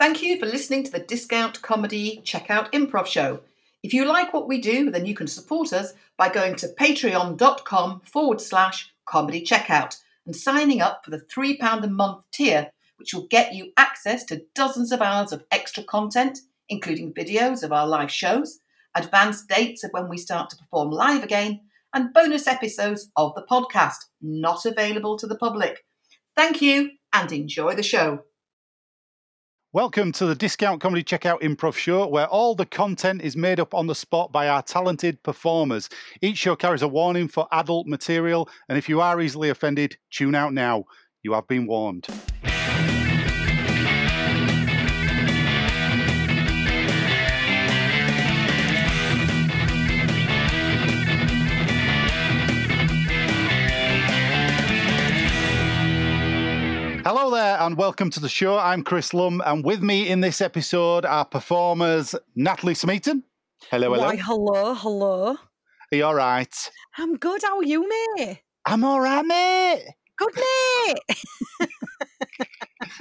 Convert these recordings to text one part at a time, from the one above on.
Thank you for listening to the Discount Comedy Checkout Improv Show. If you like what we do, then you can support us by going to patreon.com forward slash comedy checkout and signing up for the £3 a month tier, which will get you access to dozens of hours of extra content, including videos of our live shows, advanced dates of when we start to perform live again, and bonus episodes of the podcast, not available to the public. Thank you and enjoy the show. Welcome to the Discount Comedy Checkout Improv Show, where all the content is made up on the spot by our talented performers. Each show carries a warning for adult material, and if you are easily offended, tune out now. You have been warned. Hello there, and welcome to the show. I'm Chris Lumb, and with me in this episode are performers Natalie Smeaton. Hello, hello. Why, hello, hello. Are you all right? I'm good. How are you, mate? I'm all right, mate. Good, mate.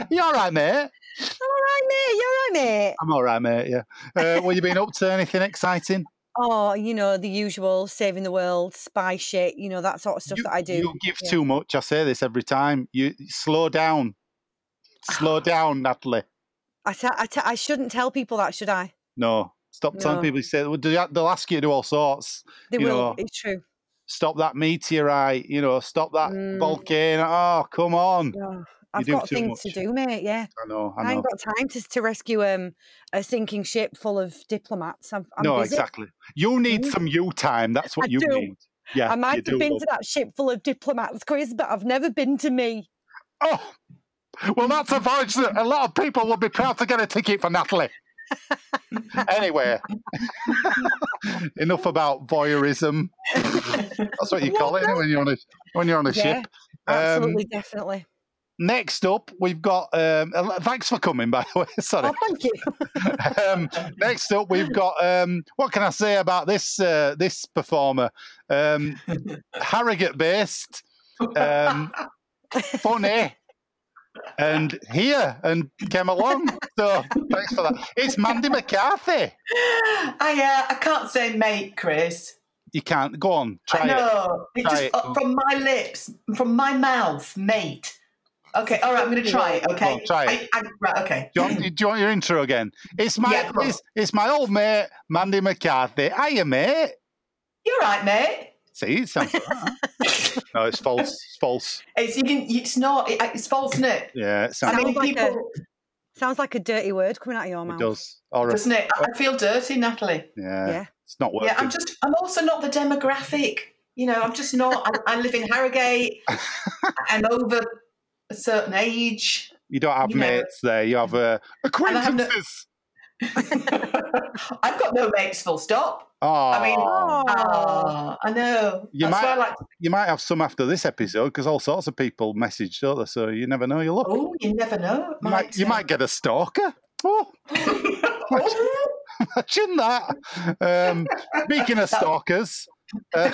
You all right, mate? I'm all right, mate. You all right, mate? I'm all right, mate. Yeah. Uh, what you been up to? Anything exciting? Oh, you know, the usual saving the world, spy shit, you know, that sort of stuff you, that I do. You give Yeah. too much. I say this every time. You slow down. Slow down, Natalie. I, I, shouldn't tell people that, should I? No, stop telling people. You say they'll they'll ask you to do all sorts. They will. know, It's true. Stop that meteorite. You know, stop that Mm. volcano. Oh, come on. Oh, I've got things to do, mate. Yeah. I know. I I, ain't got time to, to rescue um, a sinking ship full of diplomats. I'm, I'm no, busy. exactly. You need Mm. some you time. That's what I you do. need. Yeah, I might have been love. to that ship full of diplomats, Chris, but I've never been to me. Oh, well, that's a voyage that a lot of people will be proud to get a ticket for Natalie. anyway, enough about voyeurism. That's what you call it, when you're on a when you're on a Yeah, ship. Absolutely, Um, definitely. Next up, we've got. Um, thanks for coming, by the way. Sorry. Oh, thank you. um, next up, we've got. Um, what can I say about this uh, this performer? Um, Harrogate based, um, funny, and here and came along. So thanks for that. It's Mandy McCarthy. I uh, I can't say mate, Chris. You can't go on. Try I it. know. It Try just it. from my lips, from my mouth, mate. Okay, all right, I'm going to try it. Okay, on, try it. I, I, right, okay. Do you, want, do you want your intro again? It's my Yeah, it's, it's my old mate Mandy McCarthy. Hiya, mate. You're right, mate. See, it sounds like no, it's false. It's false. It's you can. It's not. It, it's false, isn't it? Yeah, it I sounds. Sounds mean, like a- Sounds like a dirty word coming out of your It mouth. does. Or a, doesn't it? I I feel dirty, Natalie. yeah, Yeah. it's not working. Yeah, I'm just. I'm also not the demographic. You know, I'm just not. I, I live in Harrogate. I'm over a certain age. you don't have you know. mates there. You have uh, I have no- acquaintances. I've got no mates. Full stop. Oh, I mean, Oh. I know. You That's might- like. you might have some after this episode because all sorts of people message, don't they? So you never know. You look. Oh, you never know. you might, you might get a stalker. Oh, oh, imagine that. Um, speaking of stalkers, uh,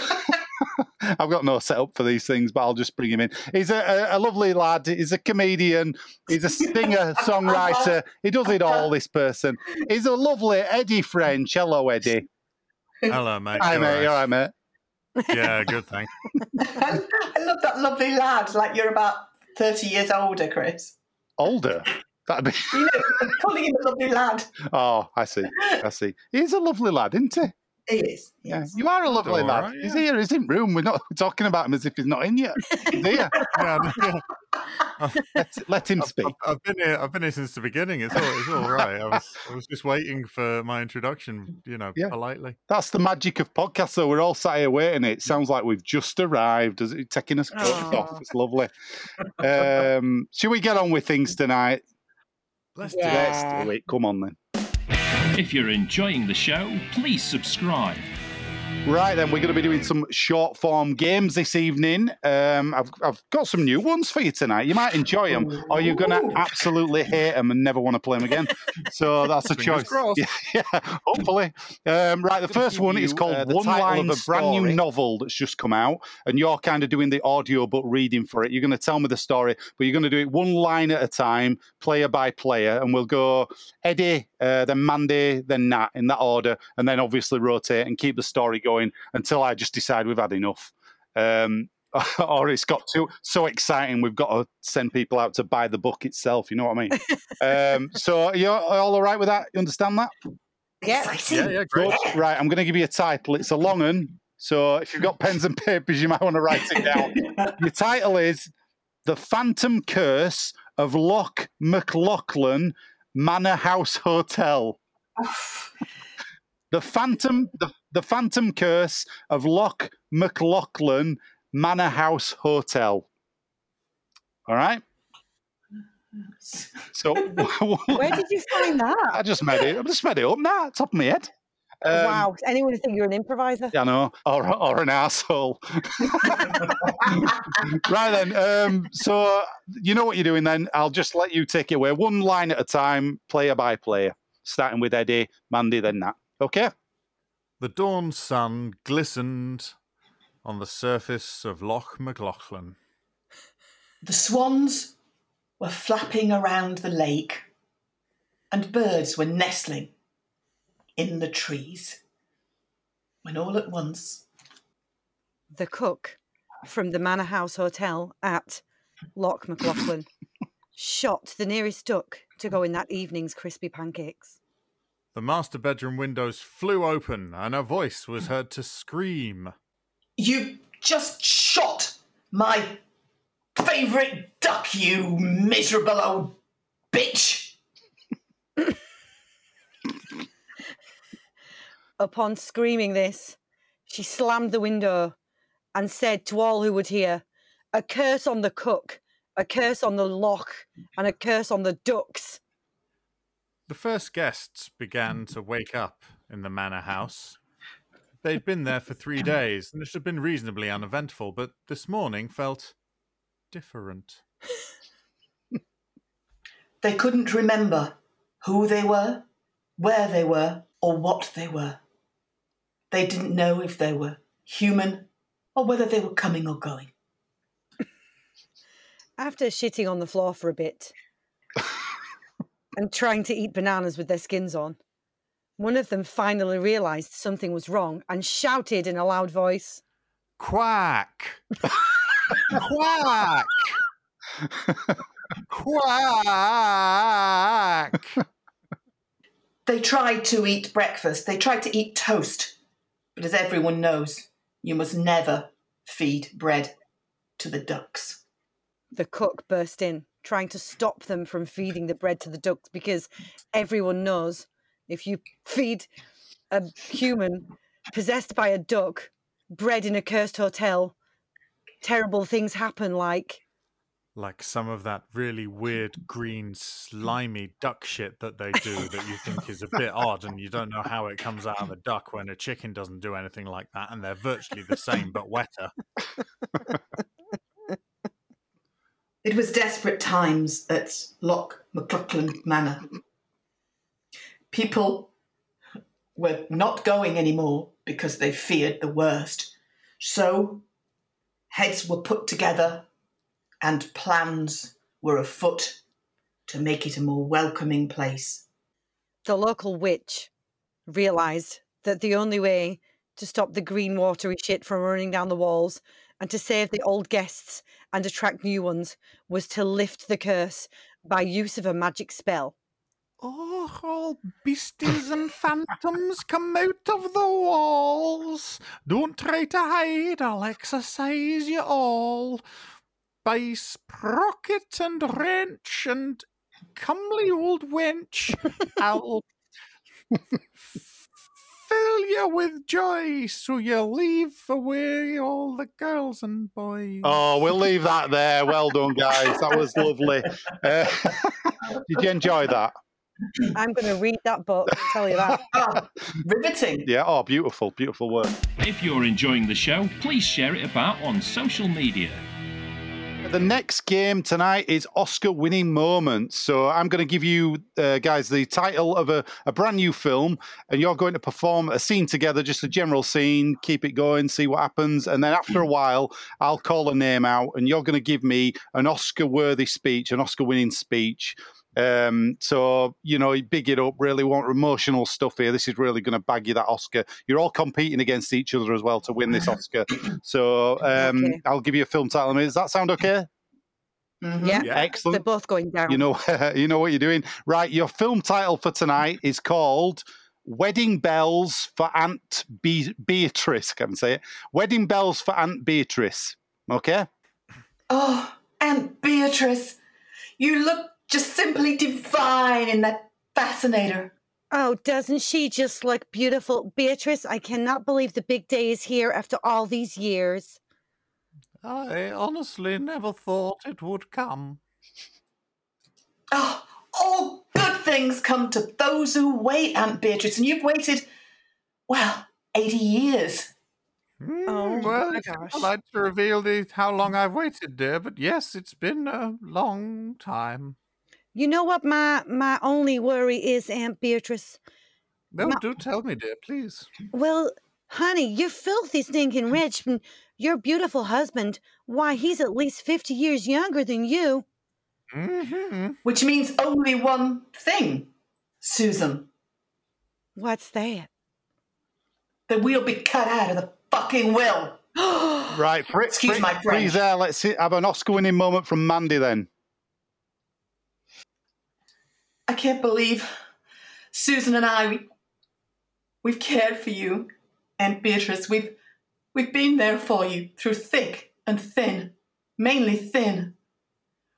I've got no setup for these things, but I'll just bring him in. He's a, a, a lovely lad. He's a comedian. He's a singer, songwriter. He does it all. This person. He's a lovely Eddie French. Hello, Eddie. Hello, mate. Hi, You mate. You all right, mate? Yeah, good, thing. I love that lovely lad. Like you're about thirty years older, Chris. Older. That'd be. You know, calling him a lovely lad. Oh, I see. I see. He's a lovely lad, isn't he? He is. Yeah, yes. you are a lovely all lad. right, He's yeah. here. He's in room. We're not talking about him as if he's not in yet. He's here. Yeah, yeah. Let, let him I've, speak. I've, I've been here. I've been here since the beginning. It's all. It's all right. I was. I was just waiting for my introduction. You know, Yeah. politely. That's the magic of podcasts. So we're all sat here waiting. It sounds like we've just arrived. Is it taking us off? It's lovely. Um, should we get on with things tonight? Let's do it. Let's do it. Come on then. If you're enjoying the show, please subscribe. Right then, we're going to be doing some short form games this evening. Um, I've, I've got some new ones for you tonight. You might enjoy them, or you're going to absolutely hate them and never want to play them again. So that's a Fingers choice. Yeah, yeah, hopefully. Um, right, the first one is you, called uh, the One title Line of of a a brand new novel that's just come out, and you're kind of doing the audio book reading for it. You're going to tell me the story, but you're going to do it one line at a time, player by player, and we'll go Eddie, uh, then Mandy, then Nat in that order, and then obviously rotate and keep the story going until I just decide we've had enough. Um, or it's got too so exciting we've got to send people out to buy the book itself. You know what I mean? um, so you're all all right with that? You understand that? Yeah. Exciting. Yeah, yeah, great. Good. Right, I'm going to give you a title. It's a long one, so if you've got pens and papers, you might want to write it down. Your title is The Phantom Curse of Loch McLaughlin Manor House Hotel. The Phantom the, the Phantom Curse of Loch McLaughlin Manor House Hotel. All right? So Where did you find that? I just made it. I just made it up now, top of my head. Um, wow. Anyone would think you're an improviser? I know, or, or an asshole. right then. Um, so you know what you're doing then. I'll just let you take it away, one line at a time, player by player, starting with Eddie, Mandy, then Nat. Okay. The dawn sun glistened on the surface of Loch McLaughlin. The swans were flapping around the lake, and birds were nestling in the trees. When all at once, The cook from the Manor House Hotel at Loch McLaughlin shot the nearest duck to go in that evening's crispy pancakes. The master bedroom windows flew open, and a voice was heard to scream. you just shot my favourite duck, you miserable old Upon screaming this, she slammed the window and said to all who would hear, A curse on the cook, a curse on the loch, and a curse on the ducks. The first guests began to wake up in the manor house. They'd been there for three days, and it had been reasonably uneventful, but this morning felt different. They couldn't remember who they were, where they were, or what they were. They didn't know if they were human or whether they were coming or going. After shitting on the floor for a bit and trying to eat bananas with their skins on, one of them finally realised something was wrong and shouted in a loud voice, Quack! Quack! Quack! They tried to eat breakfast, they tried to eat toast. But as everyone knows, you must never feed bread to the ducks. The cook burst in, trying to stop them from feeding the bread to the ducks because everyone knows if you feed a human possessed by a duck bread in a cursed hotel, terrible things happen like like some of that really weird green slimy duck shit that they do that you think is a bit odd and you don't know how it comes out of a duck when a chicken doesn't do anything like that and they're virtually the same but wetter. It was desperate times at Loch McLaughlin Manor. People were not going anymore because they feared the worst. So heads were put together and plans were afoot to make it a more welcoming place. the local witch realised that the only way to stop the green watery shit from running down the walls and to save the old guests and attract new ones was to lift the curse by use of a magic spell. Oh, all beasties and phantoms come out of the walls. Don't try to hide, I'll exercise you all. By sprocket and wrench and comely old wench, I'll fill you with joy so you leave away all the girls and boys. Oh, we'll leave that there. Well done, guys. That was lovely. Uh, did you enjoy that? I'm going to read that book. I'll tell you that. Ah, riveting. Yeah. Oh, beautiful, beautiful work. If you're enjoying the show, please share it about on social media. The next game tonight is Oscar winning moments. So I'm going to give you uh, guys the title of a, a brand new film, and you're going to perform a scene together, just a general scene, keep it going, see what happens. And then after a while, I'll call a name out, and you're going to give me an Oscar worthy speech, an Oscar winning speech. Um, so you know, big it up. Really want emotional stuff here. This is really going to bag you that Oscar. You're all competing against each other as well to win this Oscar. So um, Okay. I'll give you a film title. Does that sound okay? Mhm. Yeah. Yeah. They're both going down. You know, you know what you're doing, right? Your film title for tonight is called "Wedding Bells for Aunt Be- Beatrice." Can I say it? Wedding Bells for Aunt Beatrice. Okay. Oh, Aunt Beatrice, you look just simply divine in that fascinator. Oh, doesn't she just look beautiful? Beatrice, I cannot believe the big day is here after all these years. I honestly never thought it would come. Oh, all good things come to those who wait, Aunt Beatrice, and you've waited, well, 80 years. Hmm, Oh, well, my it's not gosh. like to reveal the, how long I've waited, dear, but yes, it's been a long time. You know what my my only worry is, Aunt Beatrice? No, Ma- do tell me, dear, please. Well, honey, you're filthy stinking rich, and your beautiful husband, why, he's at least 50 years younger than you. Mm-hmm. Which means only one thing, Susan, What's that? that we'll be cut out of the fucking will. Right. Fritz. Excuse fr- my French. Freeze there. Let's see, have an Oscar-winning moment from Mandy then. I can't believe Susan and I, we, we've cared for you, Aunt Beatrice. We've, we've been there for you through thick and thin, mainly thin.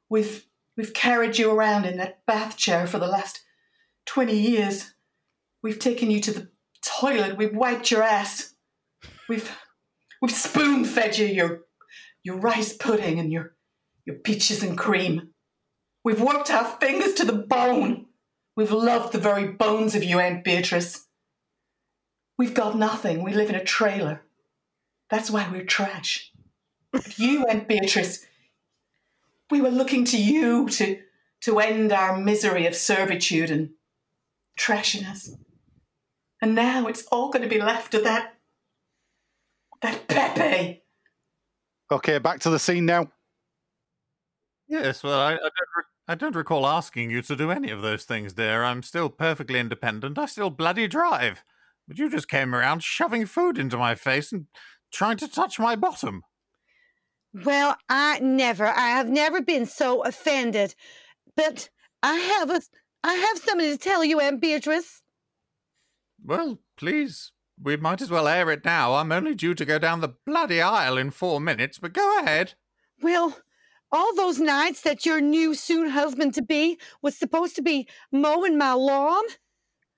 We've, we've carried you around in that bath chair for the last 20 years. We've taken you to the toilet. We've wiped your ass. We've, we've spoon fed you your, your rice pudding and your, your peaches and cream. We've worked our fingers to the bone. We've loved the very bones of you, Aunt Beatrice. We've got nothing. We live in a trailer. That's why we're trash. But you, Aunt Beatrice, we were looking to you to, to end our misery of servitude and trashiness. And now it's all going to be left to that. that Pepe. Okay, back to the scene now. Yes, well, I, I, don't re- I don't recall asking you to do any of those things, dear. I'm still perfectly independent. I still bloody drive. But you just came around shoving food into my face and trying to touch my bottom. Well, I never, I have never been so offended. But I have a, I have something to tell you, Aunt Beatrice. Well, please, we might as well air it now. I'm only due to go down the bloody aisle in four minutes, but go ahead. Well, all those nights that your new soon husband to be was supposed to be mowing my lawn,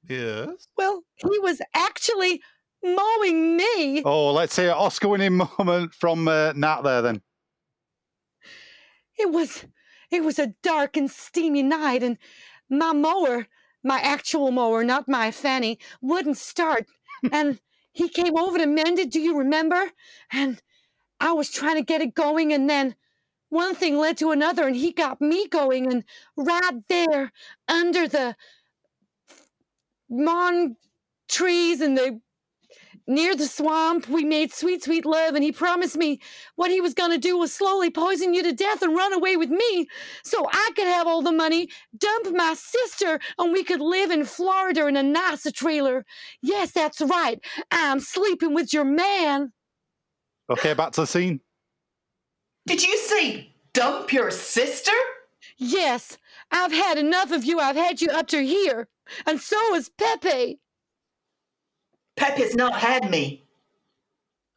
Yes. well, he was actually mowing me. Oh, let's hear an Oscar-winning moment from uh, Nat there then. It was it was a dark and steamy night and my mower, my actual mower, not my fanny, wouldn't start. and he came over to mend it, do you remember? And I was trying to get it going and then one thing led to another and he got me going and right there under the mon trees and the near the swamp we made sweet sweet love and he promised me what he was going to do was slowly poison you to death and run away with me so I could have all the money, dump my sister, and we could live in Florida in a nice trailer. Yes, that's right. I'm sleeping with your man. Okay, back to the scene. Did you say dump your sister? Yes, I've had enough of you. I've had you up to here. And so has Pepe. Pepe's not had me.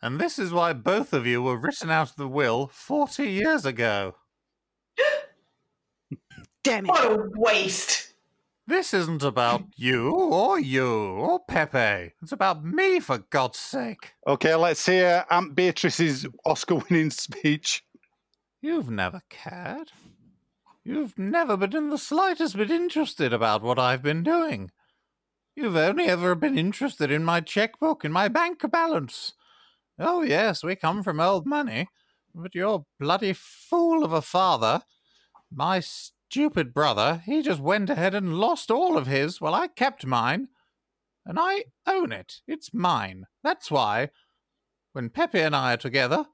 And this is why both of you were written out of the will 40 years ago. Damn it. What a waste. This isn't about you or you or Pepe. It's about me, for God's sake. Okay, let's hear Aunt Beatrice's Oscar-winning speech. You've never cared. You've never been in the slightest bit interested about what I've been doing. You've only ever been interested in my checkbook and my bank balance. Oh, yes, we come from old money, but your bloody fool of a father, my stupid brother, he just went ahead and lost all of his while I kept mine. And I own it. It's mine. That's why, when Pepe and I are together,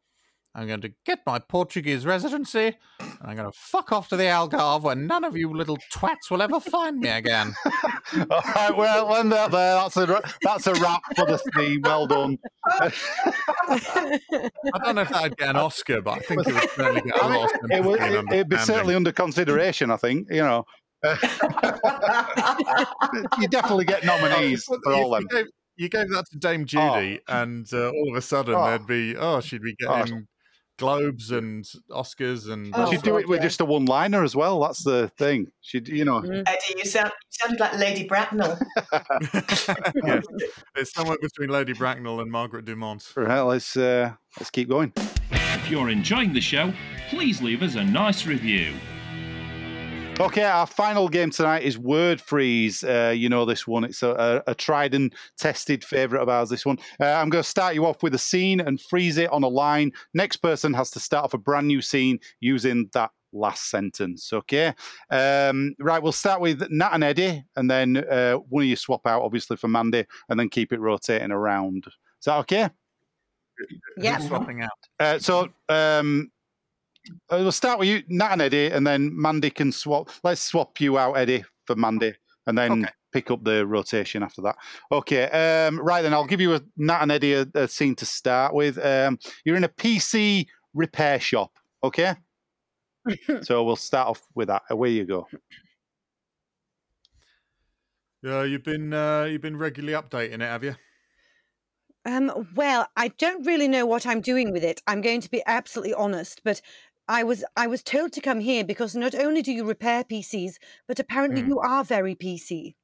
I'm going to get my Portuguese residency, and I'm going to fuck off to the Algarve where none of you little twats will ever find me again. All right, well, when they're there, that's a that's a wrap for the scene. Well done. I don't know if I'd get an Oscar, but I think it would certainly get a I mean, lot of it would, it, it'd be certainly under consideration. I think you know. you definitely get nominees for you- all them. gave, you gave that to Dame Judi, and uh, all of a sudden Oh. there'd be oh, she'd be Oh. getting Globes and Oscars and Oh, She'd do it with yeah. just a one-liner as well. That's the thing. She'd, you know, Mm. Eddie, you sound you sounded like Lady Bracknell. Yeah. it's somewhere between Lady Bracknell and Margaret Dumont. right, let's uh, let's keep going. If you're enjoying the show, please leave us a nice review. Okay, our final game tonight is Word Freeze. Uh, you know this one; it's a, a, a tried and tested favourite of ours. This one, uh, I'm going to start you off with a scene and freeze it on a line. Next person has to start off a brand new scene using that last sentence. Okay, um, right. We'll start with Nat and Eddie, and then uh, one of you swap out, obviously for Mandy, and then keep it rotating around. Is that okay? Yeah. Swapping out. Uh, so um, we'll start with you, Nat and Eddie, and then Mandy can swap. Let's swap you out, Eddie, for Mandy, and then Okay. pick up the rotation after that. Okay, um, right then, I'll give you a Nat and Eddie a, a scene to start with. Um, you're in a PC repair shop, okay? so we'll start off with that. Away you go. Yeah, you've been uh, you've been regularly updating it, have you? Um, well, I don't really know what I'm doing with it. I'm going to be absolutely honest, but I was I was told to come here because not only do you repair PCs, but apparently Hmm. you are very PC.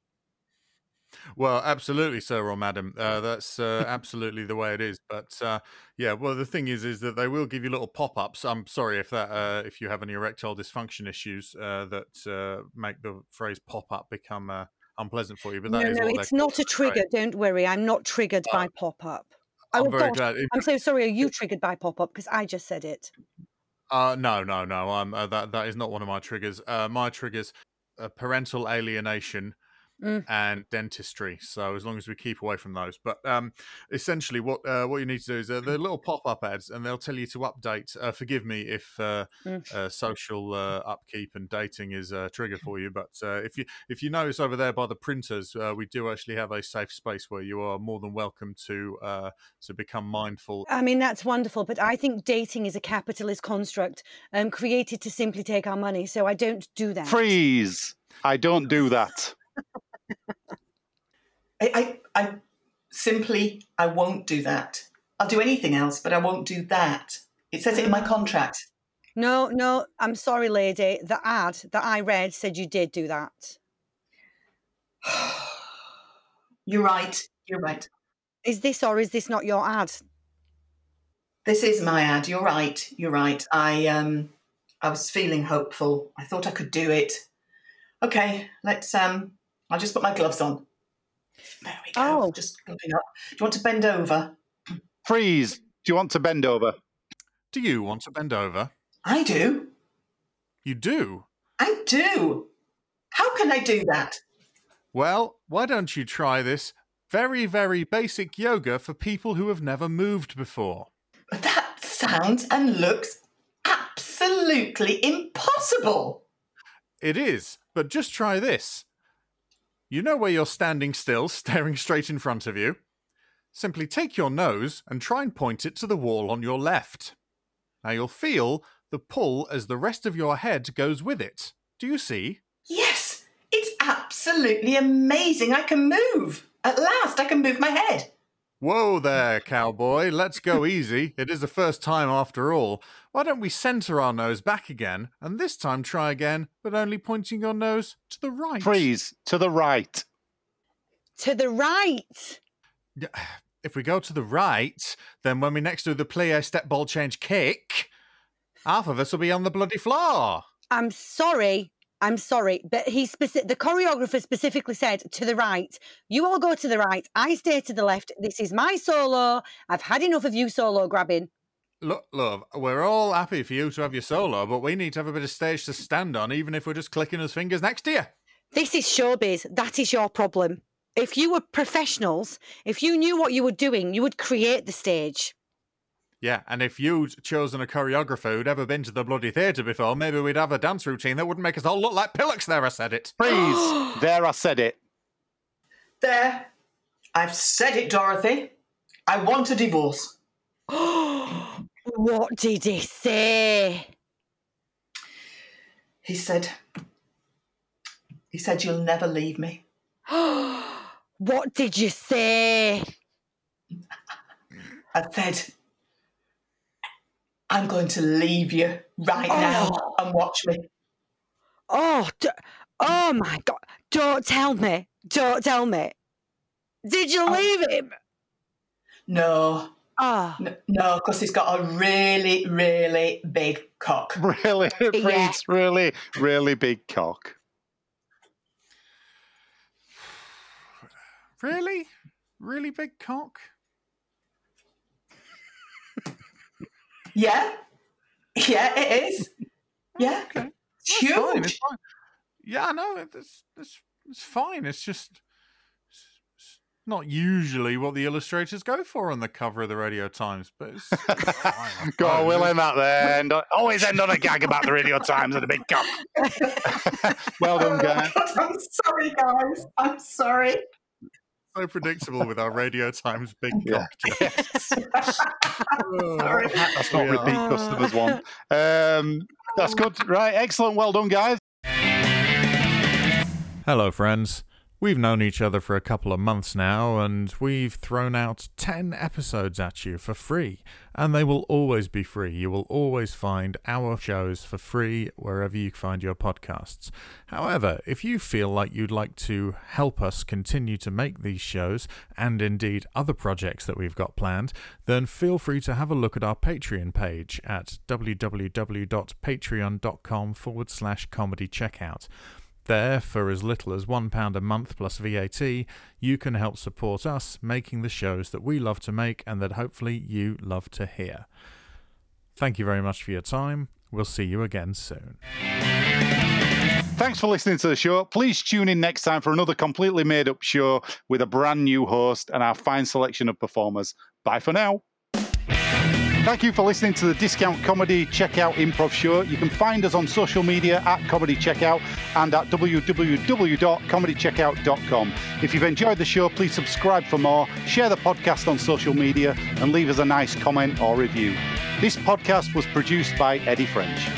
Well, absolutely, sir or madam. Uh, that's uh, absolutely the way it is. But uh, yeah, well, the thing is, is that they will give you little pop-ups. I'm sorry if that uh, if you have any erectile dysfunction issues uh, that uh, make the phrase pop-up become uh, unpleasant for you. But no, no, it's not a trigger. Don't worry, I'm not triggered by pop-up. I'm Oh very gosh, glad. I'm so sorry. Are you triggered by pop-up? Because I just said it. Uh, no, no, no. I'm uh, that that is not one of my triggers. Uh, my triggers, uh, parental alienation. Mm. And dentistry. So as long as we keep away from those, but um, essentially, what uh, what you need to do is uh, the little pop up ads, and they'll tell you to update. Uh, forgive me if uh, Mm. uh, social uh, upkeep and dating is a trigger for you, but uh, if you if you notice over there by the printers, uh, we do actually have a safe space where you are more than welcome to uh, to become mindful. I mean, that's wonderful, but I think dating is a capitalist construct um, created to simply take our money. So I don't do that. Freeze! I don't do that. I, I, I simply, I won't do that. I'll do anything else, but I won't do that. It says it in my contract. No, no, I'm sorry, lady. The ad that I read said you did do that. You're right. You're right. Is this or is this not your ad? This is my ad. You're right. You're right. I um, I was feeling hopeful. I thought I could do it. Okay, let's um. I'll just put my gloves on. There we go. Oh. Just gloving up. Do you want to bend over? Freeze! Do you want to bend over? Do you want to bend over? I do. You do. I do. How can I do that? Well, why don't you try this very, very basic yoga for people who have never moved before? That sounds and looks absolutely impossible. It is, but just try this. You know where you're standing still, staring straight in front of you? Simply take your nose and try and point it to the wall on your left. Now you'll feel the pull as the rest of your head goes with it. Do you see? Yes, it's absolutely amazing. I can move. At last, I can move my head. Whoa there, cowboy. Let's go easy. It is the first time after all. Why don't we center our nose back again, and this time try again, but only pointing your nose to the right? Freeze! To the right. To the right. If we go to the right, then when we next do the play step ball change kick, half of us will be on the bloody floor. I'm sorry. I'm sorry, but he specific. The choreographer specifically said to the right. You all go to the right. I stay to the left. This is my solo. I've had enough of you solo grabbing. Look, love, we're all happy for you to have your solo, but we need to have a bit of stage to stand on, even if we're just clicking his fingers next to you. This is showbiz. That is your problem. If you were professionals, if you knew what you were doing, you would create the stage. Yeah, and if you'd chosen a choreographer who'd ever been to the bloody theatre before, maybe we'd have a dance routine that wouldn't make us all look like pillocks there, I said it. Please, there, I said it. There. I've said it, Dorothy. I want a divorce. what did he say? He said, he said, you'll never leave me. what did you say? I said, I'm going to leave you right oh. now Oh. and watch me. Oh, d- oh my God. Don't tell me. Don't tell me. Did you Oh. leave him? No, Oh, no, because he's got a really, really big cock. Really, Freeze, really, really big cock. Really? Really big cock? Yeah, yeah, it is. Oh, yeah, Okay. it's That's fine, it's fine. Yeah, I know. It's, it's, it's fine. It's just it's, it's not usually what the illustrators go for on the cover of the Radio Times, but it's, it's fine. I Go on, suppose. we'll end that there. And always end on a gag about the Radio Times and a big cup. well done, guys. Oh, God, I'm sorry, guys. I'm sorry. So predictable with our Radio Times big Yeah. cock. jokes. Oh, Sorry. That's not we are. repeat customers want. Um, that's good. Right, excellent. Well done, guys. Hello, friends. We've known each other for a couple of months now, and we've thrown out 10 episodes at you for free. And they will always be free. You will always find our shows for free wherever you find your podcasts. However, if you feel like you'd like to help us continue to make these shows, and indeed other projects that we've got planned, then feel free to have a look at our Patreon page at www.patreon.com forward slash comedy checkout. There, for as little as £1 a month plus VAT, you can help support us making the shows that we love to make and that hopefully you love to hear. Thank you very much for your time. We'll see you again soon. Thanks for listening to the show. Please tune in next time for another completely made up show with a brand new host and our fine selection of performers. Bye for now. Thank you for listening to the Discount Comedy Checkout Improv Show. You can find us on social media at Comedy Checkout and at www.comedycheckout.com. If you've enjoyed the show, please subscribe for more, share the podcast on social media, and leave us a nice comment or review. This podcast was produced by Eddie French.